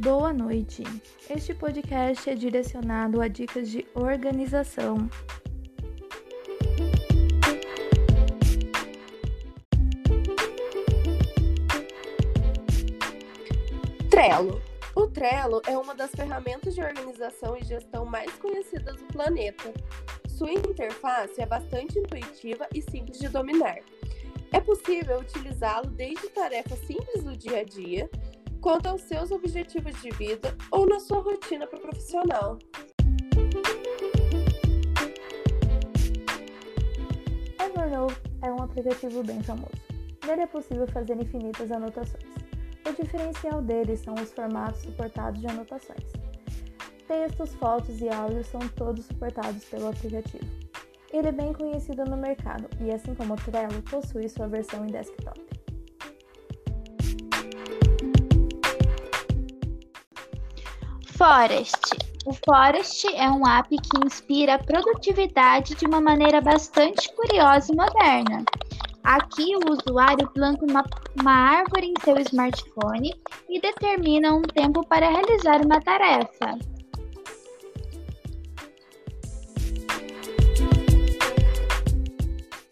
Boa noite. Este podcast é direcionado a dicas de organização. Trello. O Trello é uma das ferramentas de organização e gestão mais conhecidas do planeta. Sua interface é bastante intuitiva e simples de dominar. É possível utilizá-lo desde tarefas simples do dia a dia, quanto aos seus objetivos de vida ou na sua rotina profissional. Evernote é um aplicativo bem famoso. Nele é possível fazer infinitas anotações. O diferencial dele são os formatos suportados de anotações. Textos, fotos e áudios são todos suportados pelo aplicativo. Ele é bem conhecido no mercado e, assim como o Trello, possui sua versão em desktop. Forest. O Forest é um app que inspira a produtividade de uma maneira bastante curiosa e moderna. Aqui, o usuário planta uma, uma árvore em seu smartphone e determina um tempo para realizar uma tarefa.